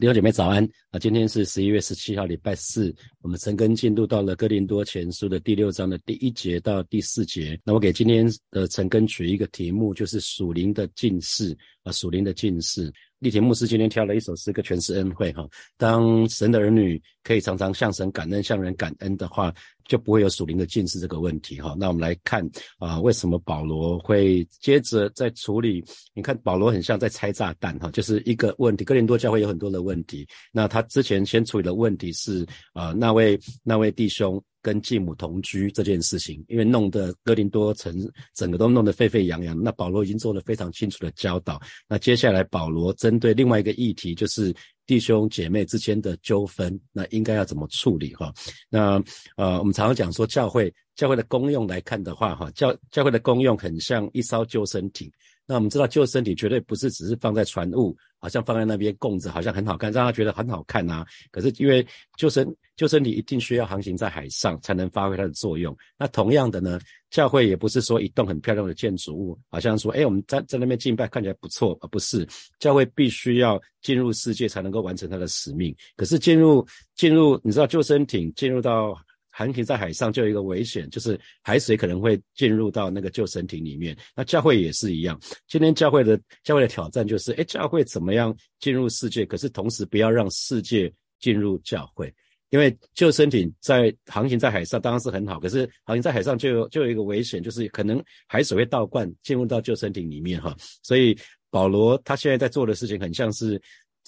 弟兄姐妹早安啊！今天是十一月十七号，礼拜四。我们陈根进入到了哥林多前书的第六章的第一节到第四节。那我给今天的陈根取一个题目，就是属灵的近视啊，属灵的近视。立田牧师今天挑了一首诗歌诠释恩惠哈。当神的儿女可以常常向神感恩、向人感恩的话，就不会有属灵的近视这个问题哈。那我们来看啊，为什么保罗会接着在处理？你看保罗很像在拆炸弹哈，就是一个问题。哥林多教会有很多的问题，那他之前先处理的问题是啊，那位那位弟兄。跟继母同居这件事情，因为弄得哥林多城整个都弄得沸沸扬扬。那保罗已经做了非常清楚的教导。那接下来保罗针对另外一个议题，就是弟兄姐妹之间的纠纷，那应该要怎么处理？哈，那呃，我们常常讲说教会教会的功用来看的话，哈，教教会的功用很像一艘救生艇。那我们知道救生艇绝对不是只是放在船坞，好像放在那边供着，好像很好看，让他觉得很好看呐。可是因为救生救生艇一定需要航行在海上，才能发挥它的作用。那同样的呢，教会也不是说一栋很漂亮的建筑物，好像说，哎，我们在在那边敬拜看起来不错，而不是教会必须要进入世界才能够完成它的使命。可是进入进入，你知道救生艇进入到。航行在海上就有一个危险，就是海水可能会进入到那个救生艇里面。那教会也是一样，今天教会的教会的挑战就是，哎，教会怎么样进入世界？可是同时不要让世界进入教会，因为救生艇在航行在海上当然是很好，可是航行在海上就有就有一个危险，就是可能海水会倒灌进入到救生艇里面哈。所以保罗他现在在做的事情很像是，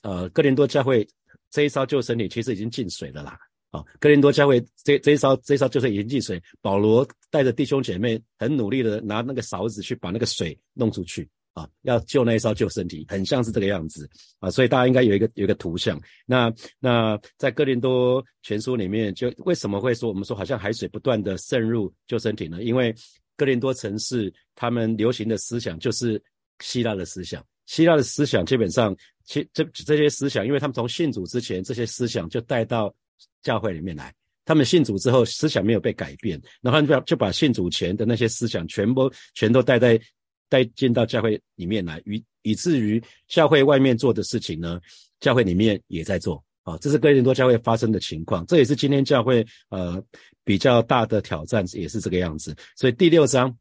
呃，哥林多教会这一艘救生艇其实已经进水了啦。啊，哥林多教会这这一艘这一艘就是已经进水，保罗带着弟兄姐妹很努力的拿那个勺子去把那个水弄出去啊，要救那一艘救生艇，很像是这个样子啊，所以大家应该有一个有一个图像。那那在哥林多全书里面，就为什么会说我们说好像海水不断的渗入救生艇呢？因为哥林多城市他们流行的思想就是希腊的思想，希腊的思想基本上其这这些思想，因为他们从信主之前这些思想就带到。教会里面来，他们信主之后思想没有被改变，然后就就把信主前的那些思想全部全都带在带进到教会里面来，以以至于教会外面做的事情呢，教会里面也在做啊，这是哥林多教会发生的情况，这也是今天教会呃比较大的挑战，也是这个样子。所以第六章。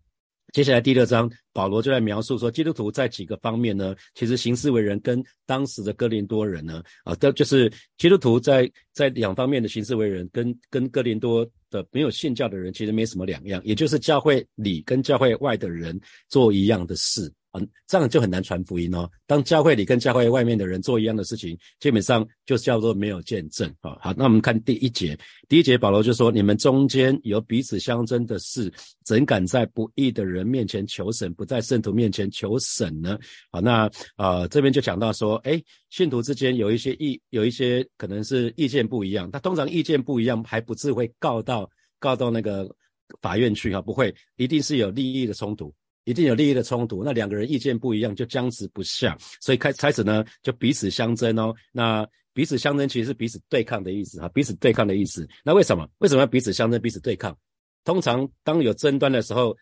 接下来第六章，保罗就在描述说，基督徒在几个方面呢，其实行事为人跟当时的哥林多人呢，啊，都就是基督徒在在两方面的行事为人，跟跟哥林多的没有信教的人其实没什么两样，也就是教会里跟教会外的人做一样的事。嗯，这样就很难传福音哦。当教会里跟教会外面的人做一样的事情，基本上就叫做没有见证啊。好，那我们看第一节，第一节保罗就说：你们中间有彼此相争的事，怎敢在不义的人面前求审，不在圣徒面前求审呢？好，那啊这边就讲到说，哎，信徒之间有一些意，有一些可能是意见不一样。他通常意见不一样，还不至会告到告到那个法院去哈，不会，一定是有利益的冲突。一定有利益的冲突，那两个人意见不一样，就僵持不下，所以开开始呢，就彼此相争哦。那彼此相争其实是彼此对抗的意思哈，彼此对抗的意思。那为什么？为什么要彼此相争、彼此对抗？通常当有争端的时候，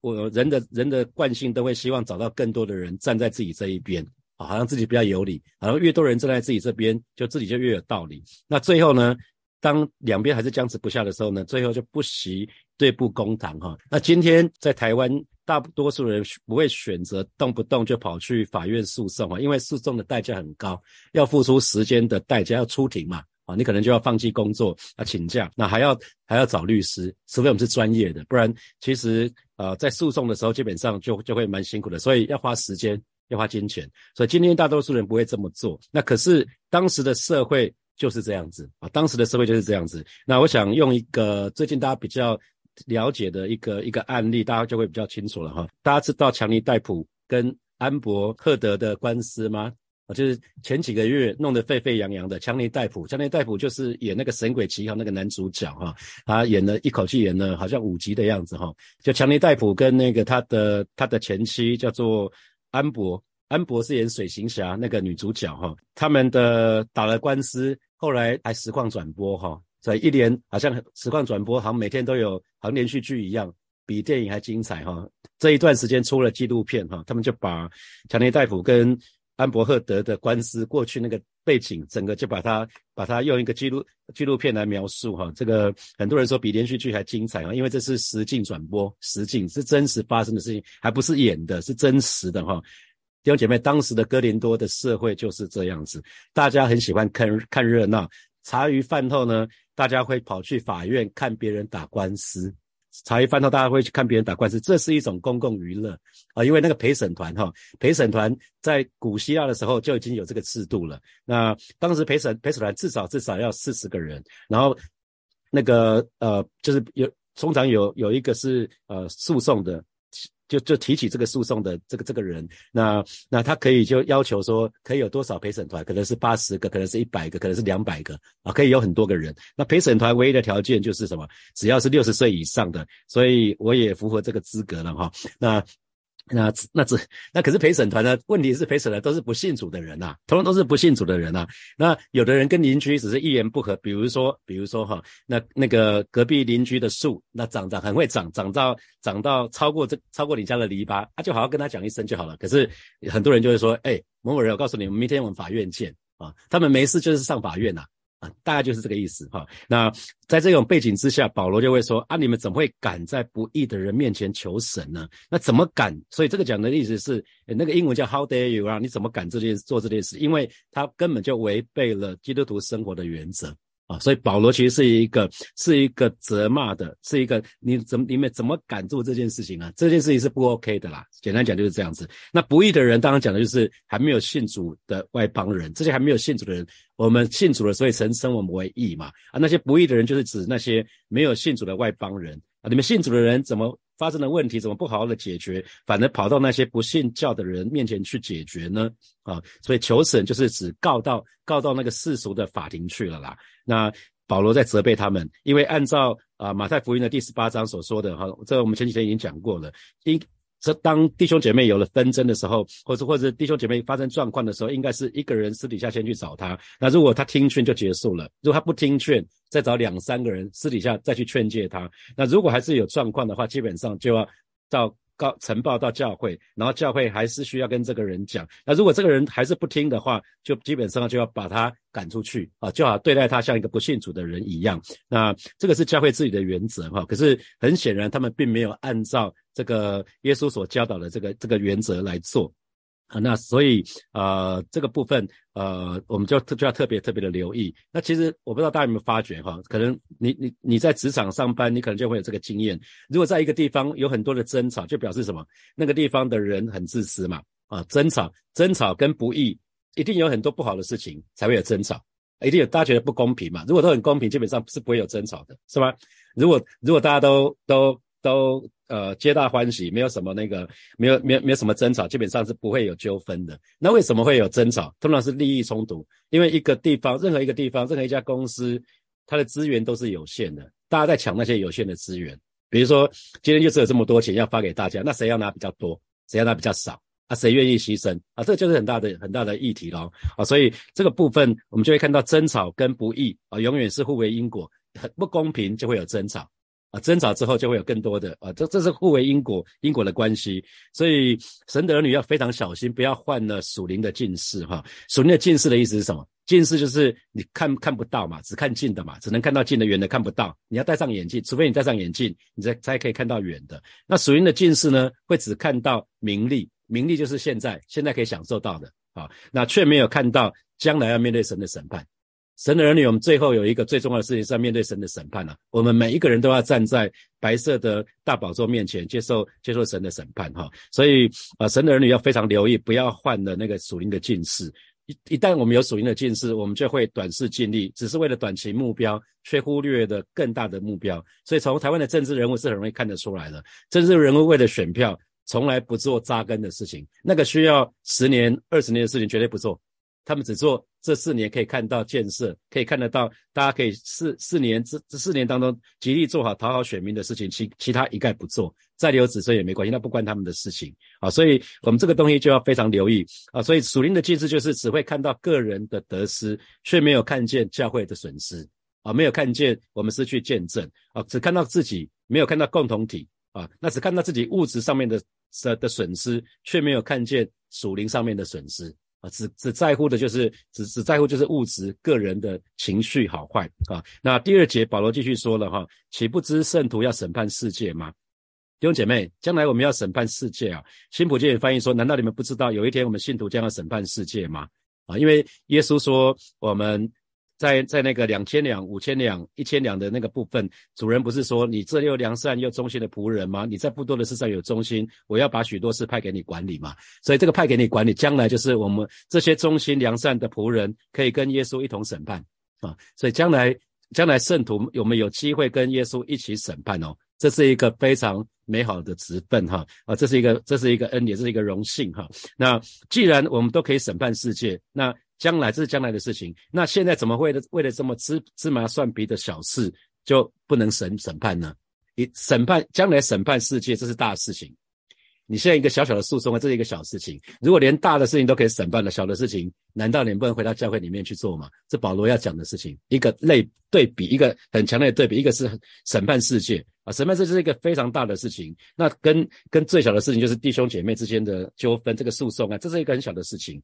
我人的人的惯性都会希望找到更多的人站在自己这一边啊，好像自己比较有理，好像越多人站在自己这边，就自己就越有道理。那最后呢，当两边还是僵持不下的时候呢，最后就不惜对簿公堂哈。那今天在台湾。大多数人不会选择动不动就跑去法院诉讼啊，因为诉讼的代价很高，要付出时间的代价，要出庭嘛啊，你可能就要放弃工作啊，请假，那还要还要找律师，除非我们是专业的，不然其实呃在诉讼的时候基本上就就会蛮辛苦的，所以要花时间，要花金钱，所以今天大多数人不会这么做。那可是当时的社会就是这样子啊，当时的社会就是这样子。那我想用一个最近大家比较。了解的一个一个案例，大家就会比较清楚了哈。大家知道强尼戴普跟安博赫德的官司吗？就是前几个月弄得沸沸扬扬的强尼戴普。强尼戴普就是演那个《神鬼奇航》那个男主角哈，他演了一口气演了好像五集的样子哈。就强尼戴普跟那个他的他的前妻叫做安博，安博是演水行侠那个女主角哈。他们的打了官司，后来还实况转播哈。在一连好像实况转播，好像每天都有，好像连续剧一样，比电影还精彩哈。这一段时间出了纪录片哈，他们就把强尼戴普跟安博赫德的官司过去那个背景，整个就把它把它用一个纪录纪录片来描述哈。这个很多人说比连续剧还精彩啊，因为这是实境转播，实境是真实发生的事情，还不是演的，是真实的哈。弟兄姐妹，当时的哥林多的社会就是这样子，大家很喜欢看看热闹，茶余饭后呢，大家会跑去法院看别人打官司。茶余饭后，大家会去看别人打官司，这是一种公共娱乐啊。因为那个陪审团哈，陪审团在古希腊的时候就已经有这个制度了。那当时陪审陪审团至少至少要四十个人，然后那个呃，就是有通常有有一个是呃诉讼的。就就提起这个诉讼的这个这个人，那那他可以就要求说，可以有多少陪审团？可能是八十个，可能是一百个，可能是两百个啊，可以有很多个人。那陪审团唯一的条件就是什么？只要是六十岁以上的，所以我也符合这个资格了哈。那。那那只那可是陪审团呢？问题是陪审团都是不信主的人呐，通通都是不信主的人呐。那有的人跟邻居只是一言不合，比如说比如说哈，那那个隔壁邻居的树，那长长很会长，长到长到超过这超过你家的篱笆，啊，就好好跟他讲一声就好了。可是很多人就会说，哎，某某人，我告诉你，明天我们法院见啊。他们没事就是上法院呐。啊，啊大概就是这个意思哈。那在这种背景之下，保罗就会说：啊，你们怎么会敢在不义的人面前求神呢？那怎么敢？所以这个讲的意思是，那个英文叫 How dare you 啊？你怎么敢这件做这件事？因为他根本就违背了基督徒生活的原则。啊，所以保罗其实是一个是一个责骂的，是一个你怎么你们怎么敢做这件事情啊？这件事情是不 OK 的啦。简单讲就是这样子。那不义的人，当然讲的就是还没有信主的外邦人，这些还没有信主的人，我们信主了，所以神称我们为义嘛。啊，那些不义的人就是指那些没有信主的外邦人啊。你们信主的人怎么？发生的问题怎么不好好的解决，反而跑到那些不信教的人面前去解决呢？啊，所以求审就是指告到告到那个世俗的法庭去了啦。那保罗在责备他们，因为按照啊马太福音的第十八章所说的哈，这我们前几天已经讲过了，因。这当弟兄姐妹有了纷争的时候，或者或者弟兄姐妹发生状况的时候，应该是一个人私底下先去找他。那如果他听劝就结束了，如果他不听劝，再找两三个人私底下再去劝诫他。那如果还是有状况的话，基本上就要到。告呈报到教会，然后教会还是需要跟这个人讲。那如果这个人还是不听的话，就基本上就要把他赶出去啊，就好对待他像一个不信主的人一样。那这个是教会自己的原则哈。可是很显然，他们并没有按照这个耶稣所教导的这个这个原则来做。啊，那所以呃，这个部分呃，我们就就要特别特别的留意。那其实我不知道大家有没有发觉哈，可能你你你在职场上班，你可能就会有这个经验。如果在一个地方有很多的争吵，就表示什么？那个地方的人很自私嘛。啊，争吵争吵跟不义，一定有很多不好的事情才会有争吵，一定有大家觉得不公平嘛。如果都很公平，基本上是不会有争吵的，是吧？如果如果大家都都都呃，皆大欢喜，没有什么那个，没有没有没有什么争吵，基本上是不会有纠纷的。那为什么会有争吵？通常是利益冲突，因为一个地方，任何一个地方，任何一家公司，它的资源都是有限的，大家在抢那些有限的资源。比如说，今天就只有这么多钱要发给大家，那谁要拿比较多，谁要拿比较少啊？谁愿意牺牲啊？这就是很大的很大的议题咯。啊！所以这个部分，我们就会看到争吵跟不义啊，永远是互为因果，很不公平就会有争吵。啊，争吵之后就会有更多的啊，这这是互为因果因果的关系，所以神的儿女要非常小心，不要患了属灵的近视哈。属灵的近视的意思是什么？近视就是你看看不到嘛，只看近的嘛，只能看到近的，远的看不到。你要戴上眼镜，除非你戴上眼镜，你才才可以看到远的。那属灵的近视呢，会只看到名利，名利就是现在现在可以享受到的啊，那却没有看到将来要面对神的审判。神的儿女，我们最后有一个最重要的事情是要面对神的审判了。我们每一个人都要站在白色的大宝座面前，接受接受神的审判哈。所以啊，神的儿女要非常留意，不要患了那个属灵的近视。一一旦我们有属灵的近视，我们就会短视尽力，只是为了短期目标，却忽略了更大的目标。所以从台湾的政治人物是很容易看得出来的，政治人物为了选票，从来不做扎根的事情，那个需要十年、二十年的事情绝对不做。他们只做这四年可以看到建设，可以看得到，大家可以四四年这这四年当中极力做好讨好选民的事情，其其他一概不做，再留子孙也没关系，那不关他们的事情啊。所以我们这个东西就要非常留意啊。所以属灵的近视就是只会看到个人的得失，却没有看见教会的损失啊，没有看见我们失去见证啊，只看到自己，没有看到共同体啊，那只看到自己物质上面的的的损失，却没有看见属灵上面的损失。啊，只只在乎的就是只只在乎就是物质个人的情绪好坏啊。那第二节保罗继续说了哈，岂不知圣徒要审判世界吗？弟兄姐妹，将来我们要审判世界啊。新普界翻译说，难道你们不知道有一天我们信徒将要审判世界吗？啊，因为耶稣说我们。在在那个两千两、五千两、一千两的那个部分，主人不是说你这又良善又忠心的仆人吗？你在不多的事上有忠心，我要把许多事派给你管理嘛。所以这个派给你管理，将来就是我们这些忠心良善的仆人可以跟耶稣一同审判啊。所以将来将来圣徒有没有机会跟耶稣一起审判哦？这是一个非常美好的职分哈啊，这是一个这是一个恩典，这是一个荣幸哈。那既然我们都可以审判世界，那将来这是将来的事情，那现在怎么会的为了这么芝芝麻蒜皮的小事就不能审审判呢？你审判将来审判世界，这是大事情。你现在一个小小的诉讼啊，这是一个小事情。如果连大的事情都可以审判了，小的事情难道你不能回到教会里面去做吗？这保罗要讲的事情，一个类对比，一个很强烈的对比，一个是审判世界啊，审判世界是一个非常大的事情。那跟跟最小的事情就是弟兄姐妹之间的纠纷，这个诉讼啊，这是一个很小的事情。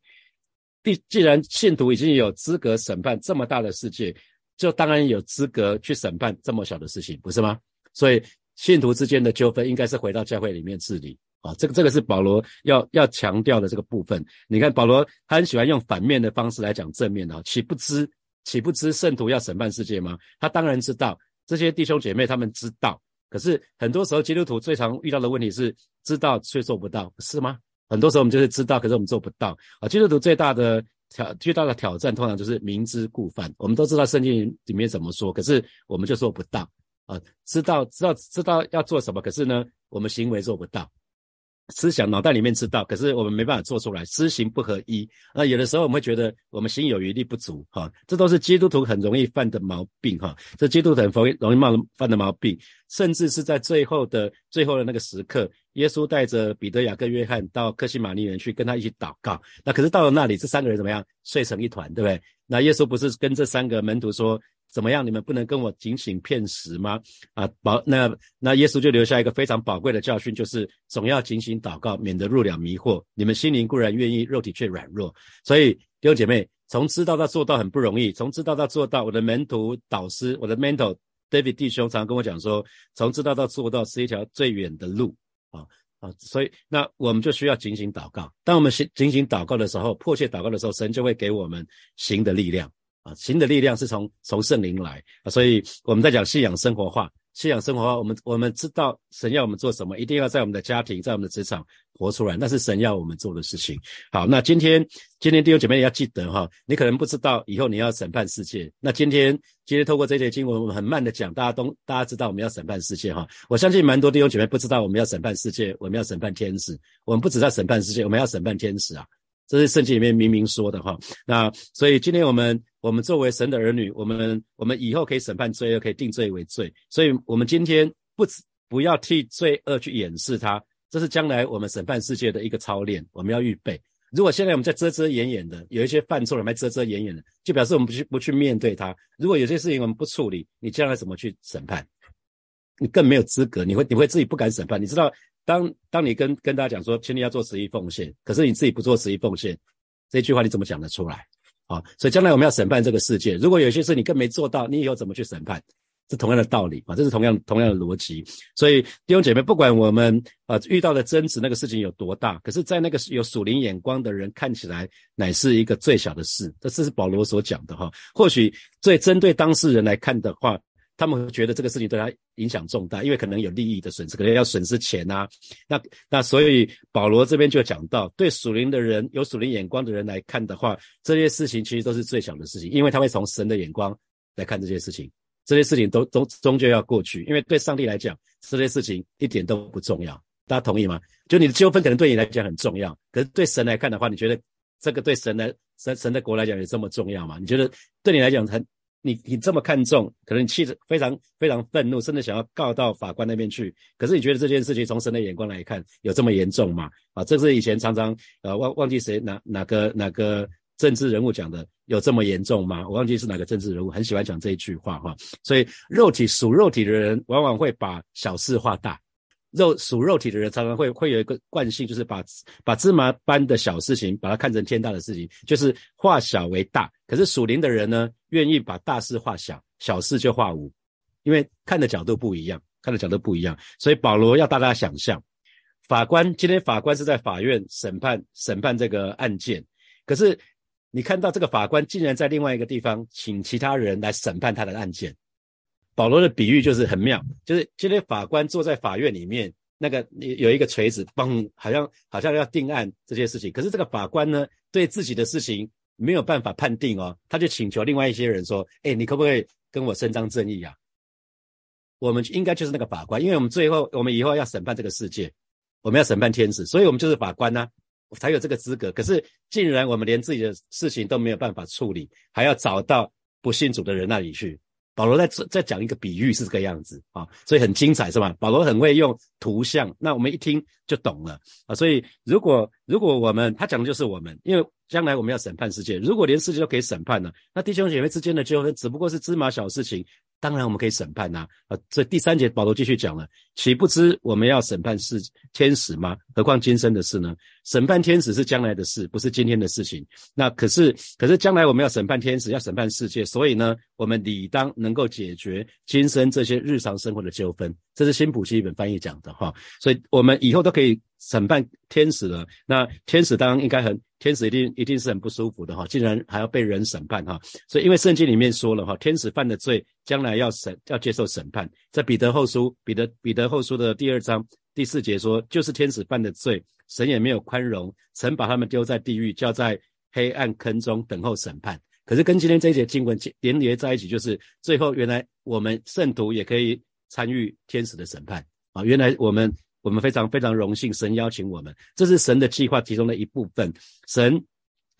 既既然信徒已经有资格审判这么大的世界，就当然有资格去审判这么小的事情，不是吗？所以信徒之间的纠纷应该是回到教会里面治理啊。这个这个是保罗要要强调的这个部分。你看保罗他很喜欢用反面的方式来讲正面的，岂不知岂不知圣徒要审判世界吗？他当然知道，这些弟兄姐妹他们知道，可是很多时候基督徒最常遇到的问题是知道却做不到，是吗？很多时候我们就是知道，可是我们做不到啊。基督徒最大的挑最大的挑战，通常就是明知故犯。我们都知道圣经里面怎么说，可是我们就做不到啊。知道知道知道要做什么，可是呢，我们行为做不到。思想脑袋里面知道，可是我们没办法做出来，知行不合一。那有的时候我们会觉得我们心有余力不足，哈，这都是基督徒很容易犯的毛病，哈，这基督徒很容易容易冒犯的毛病，甚至是在最后的最后的那个时刻，耶稣带着彼得、雅各、约翰到克西马尼园去跟他一起祷告。那可是到了那里，这三个人怎么样？睡成一团，对不对？那耶稣不是跟这三个门徒说？怎么样？你们不能跟我警醒骗食吗？啊，宝，那那耶稣就留下一个非常宝贵的教训，就是总要警醒祷告，免得入了迷惑。你们心灵固然愿意，肉体却软弱。所以弟兄姐妹，从知道到做到很不容易。从知道到做到，我的门徒导师，我的 mentor David 弟兄常跟我讲说，从知道到做到是一条最远的路啊啊！所以那我们就需要警醒祷告。当我们警警醒祷告的时候，迫切祷告的时候，神就会给我们行的力量。啊，新的力量是从从圣灵来啊，所以我们在讲信仰生活化，信仰生活化，我们我们知道神要我们做什么，一定要在我们的家庭，在我们的职场活出来，那是神要我们做的事情。好，那今天今天弟兄姐妹要记得哈，你可能不知道以后你要审判世界，那今天今天透过这节经文，我们很慢的讲，大家都大家知道我们要审判世界哈，我相信蛮多弟兄姐妹不知道我们要审判世界，我们要审判天使，我们不只在审判世界，我们要审判天使啊。这是圣经里面明明说的哈，那所以今天我们我们作为神的儿女，我们我们以后可以审判罪恶，可以定罪为罪，所以我们今天不不要替罪恶去掩饰它，这是将来我们审判世界的一个操练，我们要预备。如果现在我们在遮遮掩掩的，有一些犯错了还遮遮掩掩的，就表示我们不去不去面对它。如果有些事情我们不处理，你将来怎么去审判？你更没有资格，你会你会自己不敢审判，你知道。当当你跟跟大家讲说，请你要做十一奉献，可是你自己不做十一奉献，这句话你怎么讲得出来？啊，所以将来我们要审判这个世界，如果有些事你更没做到，你以后怎么去审判？是同样的道理啊，这是同样同样的逻辑。所以弟兄姐妹，不管我们啊遇到的争执那个事情有多大，可是，在那个有属灵眼光的人看起来，乃是一个最小的事。这这是保罗所讲的哈。或许最针对当事人来看的话。他们会觉得这个事情对他影响重大，因为可能有利益的损失，可能要损失钱呐。那那所以保罗这边就讲到，对属灵的人有属灵眼光的人来看的话，这些事情其实都是最小的事情，因为他会从神的眼光来看这些事情，这些事情都都终究要过去，因为对上帝来讲，这些事情一点都不重要。大家同意吗？就你的纠纷可能对你来讲很重要，可是对神来看的话，你觉得这个对神的神神的国来讲有这么重要吗？你觉得对你来讲很？你你这么看重，可能你气得非常非常愤怒，甚至想要告到法官那边去。可是你觉得这件事情从神的眼光来看，有这么严重吗？啊，这是以前常常呃忘忘记谁哪哪个哪个政治人物讲的，有这么严重吗？我忘记是哪个政治人物，很喜欢讲这一句话哈。所以肉体属肉体的人，往往会把小事化大。肉属肉体的人常常会会有一个惯性，就是把把芝麻般的小事情，把它看成天大的事情，就是化小为大。可是属灵的人呢，愿意把大事化小，小事就化无，因为看的角度不一样，看的角度不一样。所以保罗要大家想象，法官今天法官是在法院审判审判这个案件，可是你看到这个法官竟然在另外一个地方请其他人来审判他的案件。保罗的比喻就是很妙，就是今天法官坐在法院里面，那个有一个锤子，嘣，好像好像要定案这些事情。可是这个法官呢，对自己的事情没有办法判定哦，他就请求另外一些人说：“哎，你可不可以跟我伸张正义啊？”我们应该就是那个法官，因为我们最后我们以后要审判这个世界，我们要审判天使，所以我们就是法官呢，才有这个资格。可是竟然我们连自己的事情都没有办法处理，还要找到不信主的人那里去。保罗在在讲一个比喻是这个样子啊，所以很精彩是吧？保罗很会用图像，那我们一听就懂了啊。所以如果如果我们他讲的就是我们，因为将来我们要审判世界，如果连世界都可以审判了，那弟兄姐妹之间的纠纷只不过是芝麻小事情。当然，我们可以审判呐，啊，这第三节保罗继续讲了，岂不知我们要审判是天使吗？何况今生的事呢？审判天使是将来的事，不是今天的事情。那可是，可是将来我们要审判天使，要审判世界，所以呢，我们理当能够解决今生这些日常生活的纠纷。这是新普西一本翻译讲的哈，所以我们以后都可以。审判天使了，那天使当然应该很，天使一定一定是很不舒服的哈，竟然还要被人审判哈，所以因为圣经里面说了哈，天使犯的罪将来要审要接受审判，在彼得后书彼得彼得后书的第二章第四节说，就是天使犯的罪，神也没有宽容，曾把他们丢在地狱，叫在黑暗坑中等候审判。可是跟今天这一节经文连连在一起，就是最后原来我们圣徒也可以参与天使的审判啊，原来我们。我们非常非常荣幸，神邀请我们，这是神的计划其中的一部分。神，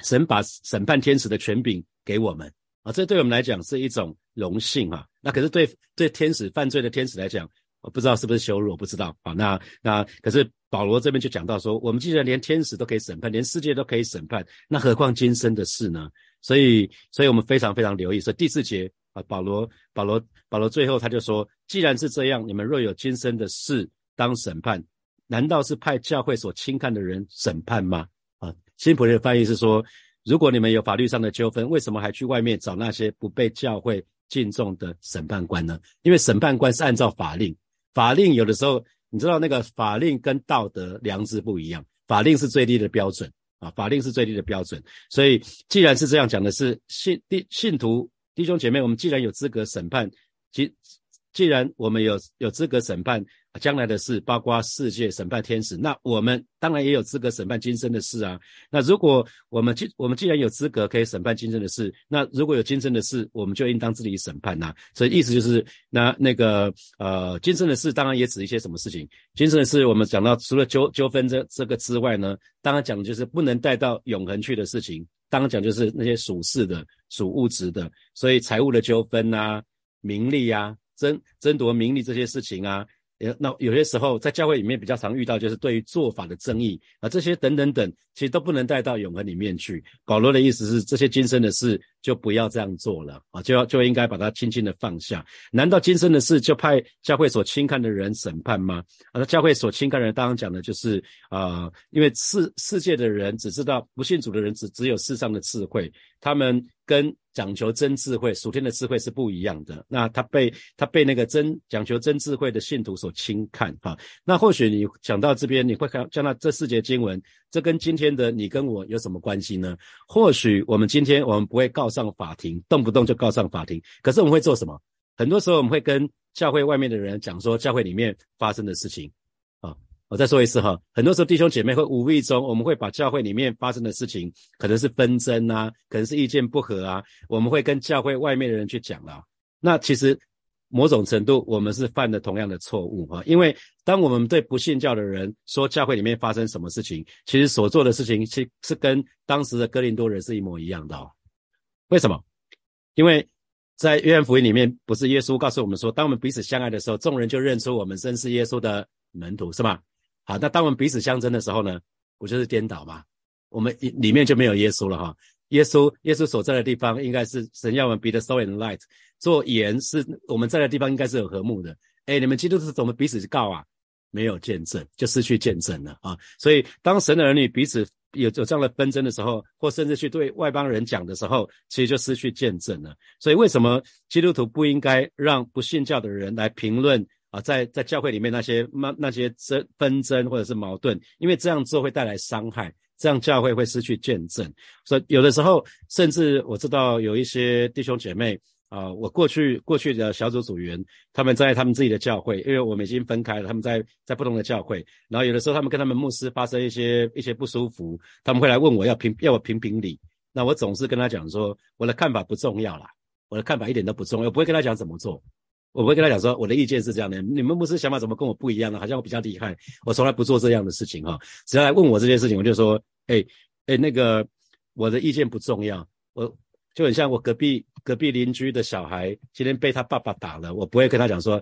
神把审判天使的权柄给我们啊，这对我们来讲是一种荣幸啊。那可是对对天使犯罪的天使来讲，我不知道是不是羞辱，我不知道啊。那那可是保罗这边就讲到说，我们既然连天使都可以审判，连世界都可以审判，那何况今生的事呢？所以，所以我们非常非常留意。所以第四节啊，保罗保罗保罗最后他就说，既然是这样，你们若有今生的事。当审判，难道是派教会所轻看的人审判吗？啊，新普利的翻译是说，如果你们有法律上的纠纷，为什么还去外面找那些不被教会敬重的审判官呢？因为审判官是按照法令，法令有的时候你知道那个法令跟道德良知不一样，法令是最低的标准啊，法令是最低的标准。所以既然是这样讲的是信弟信徒弟兄姐妹，我们既然有资格审判，既既然我们有有资格审判。将来的事，包括世界审判天使，那我们当然也有资格审判今生的事啊。那如果我们既我们既然有资格可以审判今生的事，那如果有今生的事，我们就应当自己审判呐。所以意思就是，那那个呃，今生的事当然也指一些什么事情。今生的事，我们讲到除了纠纠纷这这个之外呢，当然讲的就是不能带到永恒去的事情。当然讲就是那些属世的、属物质的，所以财务的纠纷啊、名利啊、争争夺名利这些事情啊。那有些时候在教会里面比较常遇到，就是对于做法的争议啊，这些等等等，其实都不能带到永恒里面去。保罗的意思是，这些今生的事就不要这样做了啊，就要就应该把它轻轻的放下。难道今生的事就派教会所轻看的人审判吗？啊，教会所轻看的人，当然讲的就是啊，因为世世界的人只知道不信主的人只只有世上的智慧，他们跟。讲求真智慧，属天的智慧是不一样的。那他被他被那个真讲求真智慧的信徒所轻看哈。那或许你讲到这边，你会看，讲到这四节经文，这跟今天的你跟我有什么关系呢？或许我们今天我们不会告告上法庭，动不动就告上法庭。可是我们会做什么？很多时候我们会跟教会外面的人讲说，教会里面发生的事情啊。我再说一次哈，很多时候弟兄姐妹会无意中，我们会把教会里面发生的事情，可能是纷争啊，可能是意见不合啊，我们会跟教会外面的人去讲了。那其实某种程度，我们是犯了同样的错误哈，因为当我们对不信教的人说教会里面发生什么事情，其实所做的事情其实是跟当时的哥林多人是一模一样的哦。为什么？因为在约翰福音里面，不是耶稣告诉我们说，当我们彼此相爱的时候，众人就认出我们真是耶稣的门徒，是吗？好，那当我们彼此相争的时候呢，不就是颠倒吗？我们里面就没有耶稣了哈。耶稣，耶稣所在的地方应该是神要我们 be the salt and light，做盐是我们在的地方应该是有和睦的。哎，你们基督徒怎么彼此告啊？没有见证，就失去见证了啊。所以当神的儿女彼此有有这样的纷争的时候，或甚至去对外邦人讲的时候，其实就失去见证了。所以为什么基督徒不应该让不信教的人来评论啊，在在教会里面那些那那些争纷争或者是矛盾，因为这样做会带来伤害。这样教会会失去见证，所以有的时候，甚至我知道有一些弟兄姐妹啊，我过去过去的小组组员，他们在他们自己的教会，因为我们已经分开了，他们在在不同的教会，然后有的时候他们跟他们牧师发生一些一些不舒服，他们会来问我要评要我评评理，那我总是跟他讲说，我的看法不重要啦，我的看法一点都不重要，我不会跟他讲怎么做。我不会跟他讲说我的意见是这样的，你们牧师想法怎么跟我不一样呢？好像我比较厉害，我从来不做这样的事情哈。只要来问我这件事情，我就说，哎哎，那个我的意见不重要，我就很像我隔壁隔壁邻居的小孩今天被他爸爸打了，我不会跟他讲说，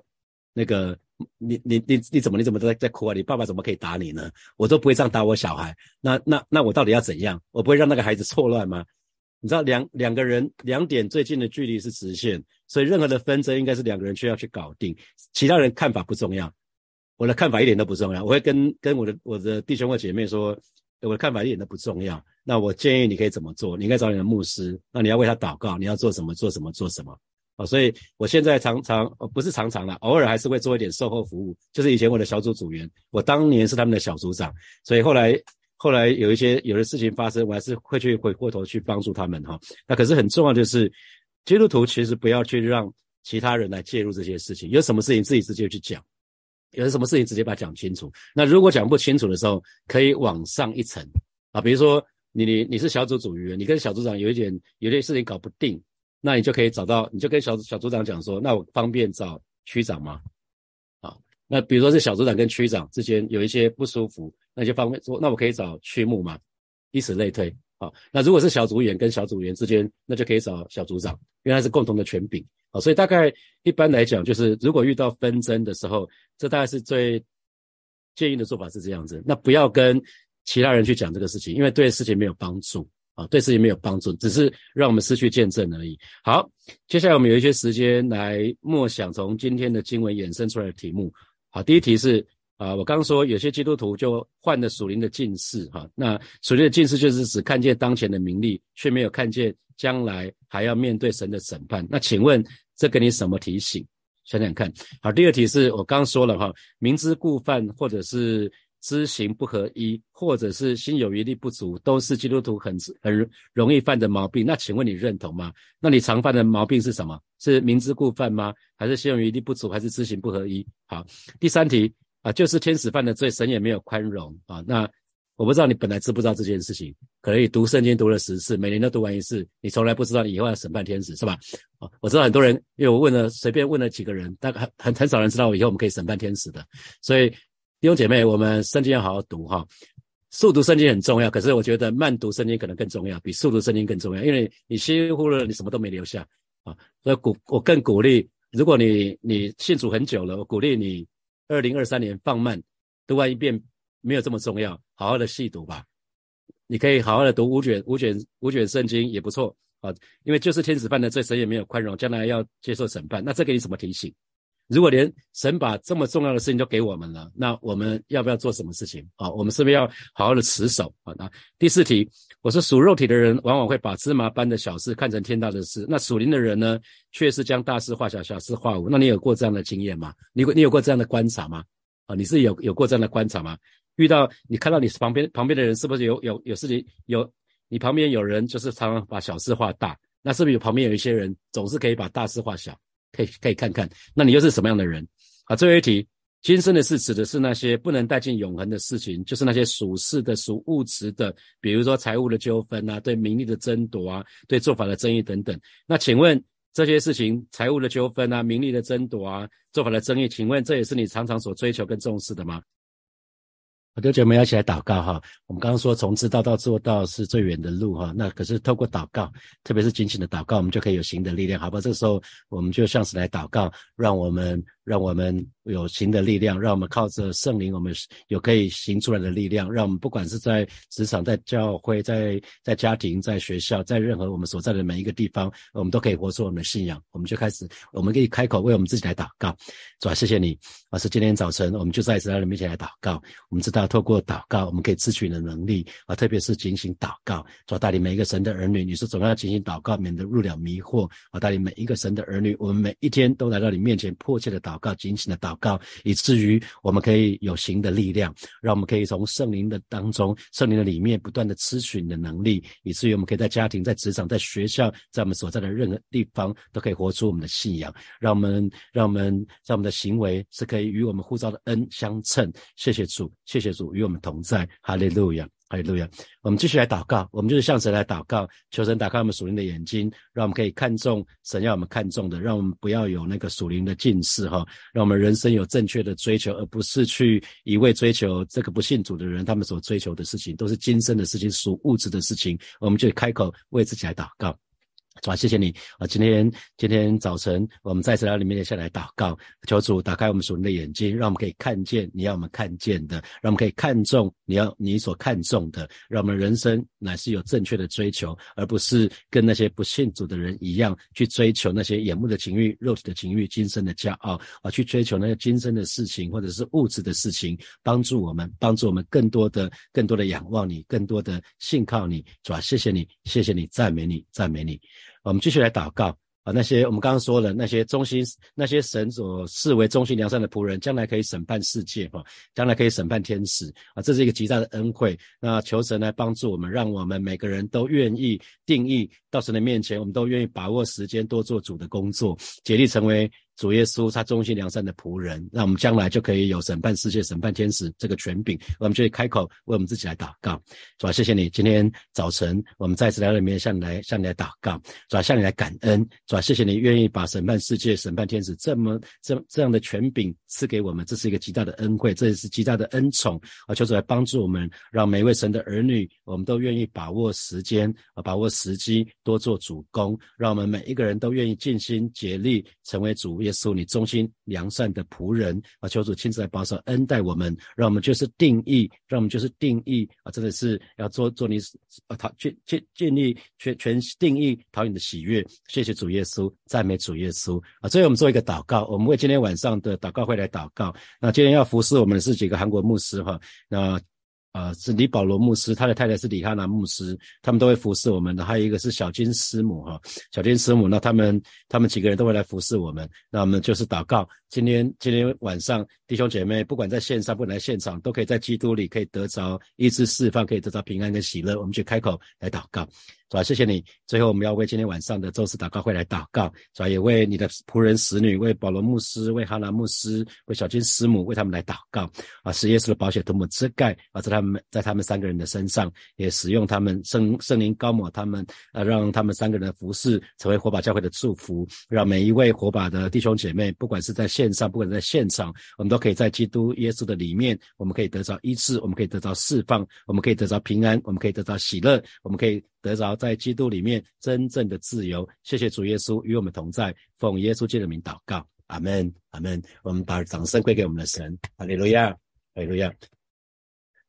那个你你你你怎么你怎么在在哭啊？你爸爸怎么可以打你呢？我都不会这样打我小孩，那那那我到底要怎样？我不会让那个孩子错乱吗？你知道两两个人两点最近的距离是直线。所以任何的纷争应该是两个人需要去搞定，其他人看法不重要，我的看法一点都不重要。我会跟跟我的我的弟兄或姐妹说，我的看法一点都不重要。那我建议你可以怎么做？你应该找你的牧师，那你要为他祷告，你要做什么？做什么？做什么？啊，所以我现在常常哦不是常常了，偶尔还是会做一点售后服务。就是以前我的小组组员，我当年是他们的小组长，所以后来后来有一些有的事情发生，我还是会去回过头去帮助他们哈。那可是很重要就是。基督徒其实不要去让其他人来介入这些事情，有什么事情自己直接去讲，有什么事情直接把它讲清楚。那如果讲不清楚的时候，可以往上一层啊，比如说你你你是小组组员，你跟小组长有一点有些事情搞不定，那你就可以找到，你就跟小小组长讲说，那我方便找区长吗？啊，那比如说是小组长跟区长之间有一些不舒服，那就方便说，那我可以找区牧吗？以此类推。好，那如果是小组员跟小组员之间，那就可以找小组长，因为他是共同的权柄。好，所以大概一般来讲，就是如果遇到纷争的时候，这大概是最建议的做法是这样子。那不要跟其他人去讲这个事情，因为对事情没有帮助啊，对事情没有帮助，只是让我们失去见证而已。好，接下来我们有一些时间来默想从今天的经文衍生出来的题目。好，第一题是。啊，我刚刚说有些基督徒就患了属灵的近视，哈，那属灵的近视就是只看见当前的名利，却没有看见将来还要面对神的审判。那请问这给你什么提醒？想想看。好，第二题是我刚刚说了哈，明知故犯，或者是知行不合一，或者是心有余力不足，都是基督徒很很容易犯的毛病。那请问你认同吗？那你常犯的毛病是什么？是明知故犯吗？还是心有余力不足？还是知行不合一？好，第三题。啊，就是天使犯的罪，神也没有宽容啊。那我不知道你本来知不知道这件事情，可能你读圣经读了十次，每年都读完一次，你从来不知道你以后要审判天使是吧？啊，我知道很多人，因为我问了随便问了几个人，大概很很很少人知道我以后我们可以审判天使的。所以弟兄姐妹，我们圣经要好好读哈。速读圣经很重要，可是我觉得慢读圣经可能更重要，比速读圣经更重要，因为你稀里糊涂你什么都没留下啊。所以鼓我更鼓励，如果你你信主很久了，我鼓励你。二零二三年放慢读完一遍没有这么重要，好好的细读吧。你可以好好的读五卷五卷五卷圣经也不错啊，因为就是天使犯的罪，神也没有宽容，将来要接受审判。那这给你什么提醒？如果连神把这么重要的事情都给我们了，那我们要不要做什么事情啊？我们是不是要好好的持守啊？那第四题，我说属肉体的人往往会把芝麻般的小事看成天大的事，那属灵的人呢，却是将大事化小，小事化无。那你有过这样的经验吗？你你有过这样的观察吗？啊，你是有有过这样的观察吗？遇到你看到你旁边旁边的人是不是有有有事情有？你旁边有人就是常常把小事化大，那是不是有旁边有一些人总是可以把大事化小？可以可以看看，那你又是什么样的人啊？最后一题，今生的事指的是那些不能带进永恒的事情，就是那些属世的、属物质的，比如说财务的纠纷啊，对名利的争夺啊，对做法的争议等等。那请问这些事情，财务的纠纷啊，名利的争夺啊，做法的争议，请问这也是你常常所追求跟重视的吗？我弟兄们要一起来祷告哈。我们刚刚说从知道到做到是最远的路哈。那可是透过祷告，特别是紧紧的祷告，我们就可以有新的力量，好吧？这个时候我们就像是来祷告，让我们让我们有行的力量，让我们靠着圣灵，我们有可以行出来的力量，让我们不管是在职场、在教会、在在家庭、在学校、在任何我们所在的每一个地方，我们都可以活出我们的信仰。我们就开始，我们可以开口为我们自己来祷告，主啊，谢谢你，老师，今天早晨我们就在在你面前来祷告。我们知道透过祷告，我们可以支取的能力啊，特别是警醒祷告，主带领每一个神的儿女，你说总要警醒祷告，免得入了迷惑啊，带领每一个神的儿女，我们每一天都来到你面前，迫切的祷告，警醒的祷告，以至于我们可以有行的力量，让我们可以从圣灵的当中，圣灵的里面不断的吃取你的能力，以至于我们可以在家庭、在职场、在学校，在我们所在的任何地方，都可以活出我们的信仰，让我们，让我们在我们的行为是可以与我们呼召的恩相称。谢谢主，谢谢主与我们同在，哈利路亚。哈利路亚！我们继续来祷告，我们就是向神来祷告，求神打开我们属灵的眼睛，让我们可以看重神要我们看重的，让我们不要有那个属灵的近视哈，让我们人生有正确的追求，而不是去一味追求这个不信主的人他们所追求的事情，都是今生的事情，属物质的事情，我们就开口为自己来祷告。主啊，谢谢你啊！今天今天早晨，我们再次来到你面前下来祷告，求主打开我们属灵的眼睛，让我们可以看见你要我们看见的，让我们可以看重你要你所看重的，让我们人生乃是有正确的追求，而不是跟那些不信主的人一样去追求那些眼目的情欲、肉体的情欲、今生的骄傲啊，去追求那些今生的事情或者是物质的事情，帮助我们，帮助我们更多的、更多的仰望你，更多的信靠你。主啊，谢谢你，谢谢你，赞美你，赞美你。我们继续来祷告啊！那些我们刚刚说的，那些忠心、那些神所视为忠心良善的仆人，将来可以审判世界哈，将来可以审判天使啊！这是一个极大的恩惠。那求神来帮助我们，让我们每个人都愿意定义到神的面前，我们都愿意把握时间，多做主的工作，竭力成为。主耶稣，他忠心良善的仆人，那我们将来就可以有审判世界、审判天使这个权柄。我们就会开口为我们自己来祷告，主啊，谢谢你，今天早晨我们再次来到里面向你来向你来祷告，主啊，向你来感恩，主啊，谢谢你愿意把审判世界、审判天使这么这这样的权柄赐给我们，这是一个极大的恩惠，这也是极大的恩宠啊！求主来帮助我们，让每一位神的儿女，我们都愿意把握时间啊，把握时机，多做主公，让我们每一个人都愿意尽心竭力成为主。耶稣，你忠心良善的仆人啊，求主亲自来保守恩待我们，让我们就是定义，让我们就是定义啊，真的是要做做你啊，讨建建建立全全定义讨你的喜悦。谢谢主耶稣，赞美主耶稣啊！最后我们做一个祷告，我们为今天晚上的祷告会来祷告。那今天要服侍我们的是几个韩国牧师哈，那。啊是李保罗牧师，他的太太是李哈娜牧师，他们都会服侍我们的。还有一个是小金师母哈，小金师母，那他们他们几个人都会来服侍我们。那我们就是祷告，今天今天晚上弟兄姐妹，不管在线上，不管在现场，都可以在基督里可以得着医治释放，可以得到平安跟喜乐。我们去开口来祷告。主啊，谢谢你。最后，我们要为今天晚上的周四祷告会来祷告，主要也为你的仆人、使女，为保罗牧师、为哈拿牧师、为小金师母，为他们来祷告。啊，使耶稣的保险多么遮盖啊，在他们在他们三个人的身上，也使用他们圣圣灵高抹他们，啊，让他们三个人的服饰成为火把教会的祝福，让每一位火把的弟兄姐妹，不管是在线上，不管在现场，我们都可以在基督耶稣的里面，我们可以得到医治，我们可以得到释放，我们可以得到平安，我们可以得到喜乐，我们可以。得着在基督里面真正的自由，谢谢主耶稣与我们同在，奉耶稣基督的名祷告，阿门，阿门。我们把掌声归给我们的神，哈利路亚，哈利路亚。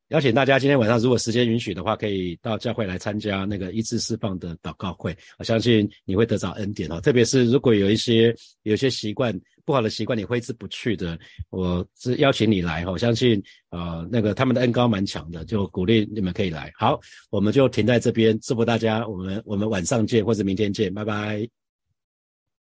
邀请大家今天晚上，如果时间允许的话，可以到教会来参加那个医治释放的祷告会。我相信你会得到恩典哦。特别是如果有一些有些习惯不好的习惯，你挥之不去的，我是邀请你来哈。我相信呃那个他们的恩高蛮强的，就鼓励你们可以来。好，我们就停在这边，祝福大家。我们我们晚上见，或者明天见，拜拜。